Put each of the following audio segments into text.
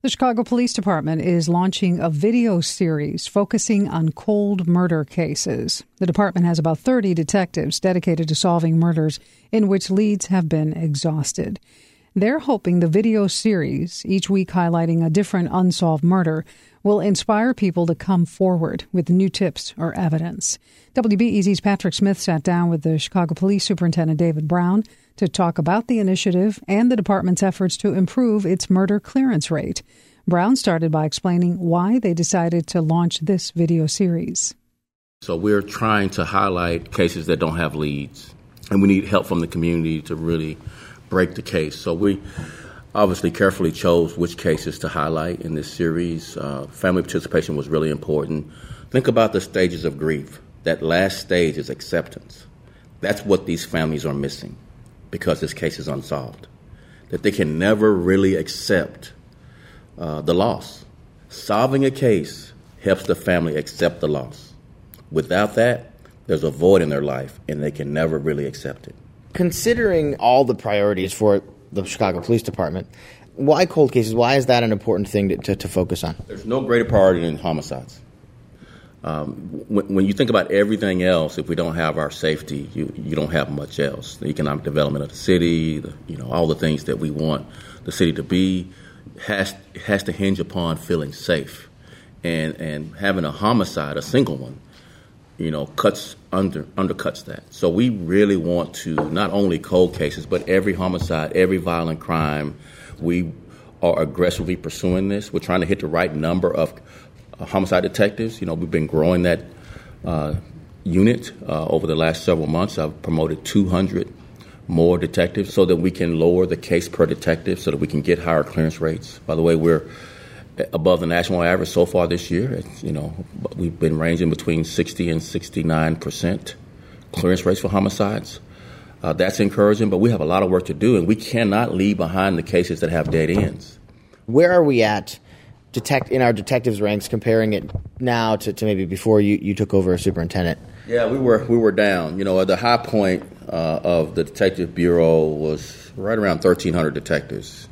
The Chicago Police Department is launching a video series focusing on cold murder cases. The department has about 30 detectives dedicated to solving murders in which leads have been exhausted. They're hoping the video series, each week highlighting a different unsolved murder, will inspire people to come forward with new tips or evidence. WBEZ's Patrick Smith sat down with the Chicago Police Superintendent David Brown to talk about the initiative and the department's efforts to improve its murder clearance rate. Brown started by explaining why they decided to launch this video series. So, we're trying to highlight cases that don't have leads, and we need help from the community to really break the case. So, we obviously carefully chose which cases to highlight in this series. Uh, family participation was really important. Think about the stages of grief. That last stage is acceptance. That's what these families are missing because this case is unsolved. That they can never really accept uh, the loss. Solving a case helps the family accept the loss. Without that, there's a void in their life and they can never really accept it. Considering all the priorities for the Chicago Police Department, why cold cases? Why is that an important thing to, to, to focus on? There's no greater priority than homicides. Um, when, when, you think about everything else, if we don't have our safety, you, you don't have much else. The economic development of the city, the, you know, all the things that we want the city to be, has has to hinge upon feeling safe, and and having a homicide, a single one, you know, cuts under undercuts that. So we really want to not only cold cases, but every homicide, every violent crime, we are aggressively pursuing this. We're trying to hit the right number of uh, homicide detectives. You know, we've been growing that uh, unit uh, over the last several months. I've promoted 200 more detectives so that we can lower the case per detective so that we can get higher clearance rates. By the way, we're above the national average so far this year. It's, you know, we've been ranging between 60 and 69 percent clearance rates for homicides. Uh, that's encouraging, but we have a lot of work to do, and we cannot leave behind the cases that have dead ends. Where are we at detect in our detectives ranks, comparing it now to, to maybe before you, you took over as superintendent? Yeah, we were we were down. You know, the high point uh, of the detective bureau was right around 1,300 detectives,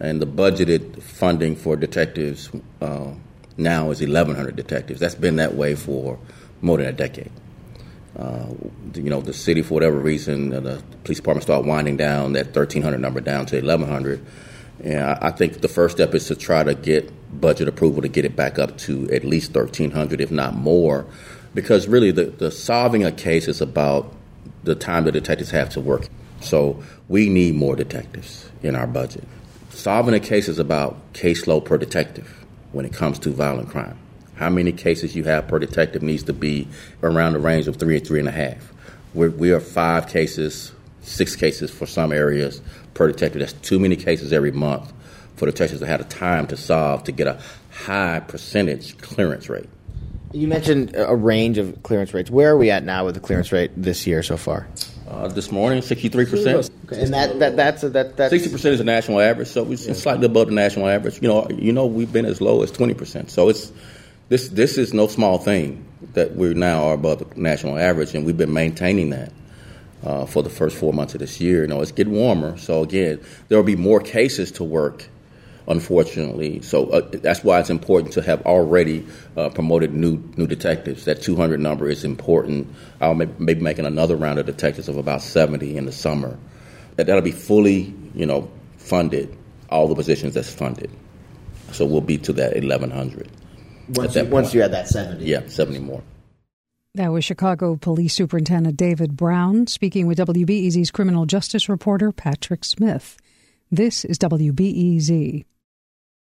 and the budgeted funding for detectives uh, now is 1,100 detectives. That's been that way for more than a decade. Uh, you know, the city, for whatever reason, uh, the police department started winding down that 1,300 number down to 1,100. And I, think the first step is to try to get budget approval to get it back up to at least 1,300, if not more, because really the, the solving a case is about the time the detectives have to work. So we need more detectives in our budget. Solving a case is about caseload per detective when it comes to violent crime. How many cases you have per detective needs to be around the range of three and three and a half. We're, we are five cases, six cases for some areas per detective. That's too many cases every month for detectives to have the time to solve to get a high percentage clearance rate. You mentioned a range of clearance rates. Where are we at now with the clearance rate this year so far? Uh, this morning, sixty-three percent. Okay. And that, that that's a, that that's sixty percent is the national average, so it's, it's slightly above the national average. You know, you know, we've been as low as twenty percent. So it's this this is no small thing that we now are above the national average, and we've been maintaining that. Uh, for the first four months of this year, you know, it's getting warmer. So again, there will be more cases to work unfortunately. So uh, that's why it's important to have already uh, promoted new new detectives. That 200 number is important. I'll maybe making another round of detectives of about 70 in the summer. That that'll be fully, you know, funded. All the positions that's funded. So we'll be to that 1100. Once, you, once you had that 70. Yeah, 70 more. That was Chicago Police Superintendent David Brown speaking with WBEZ's criminal justice reporter Patrick Smith. This is WBEZ.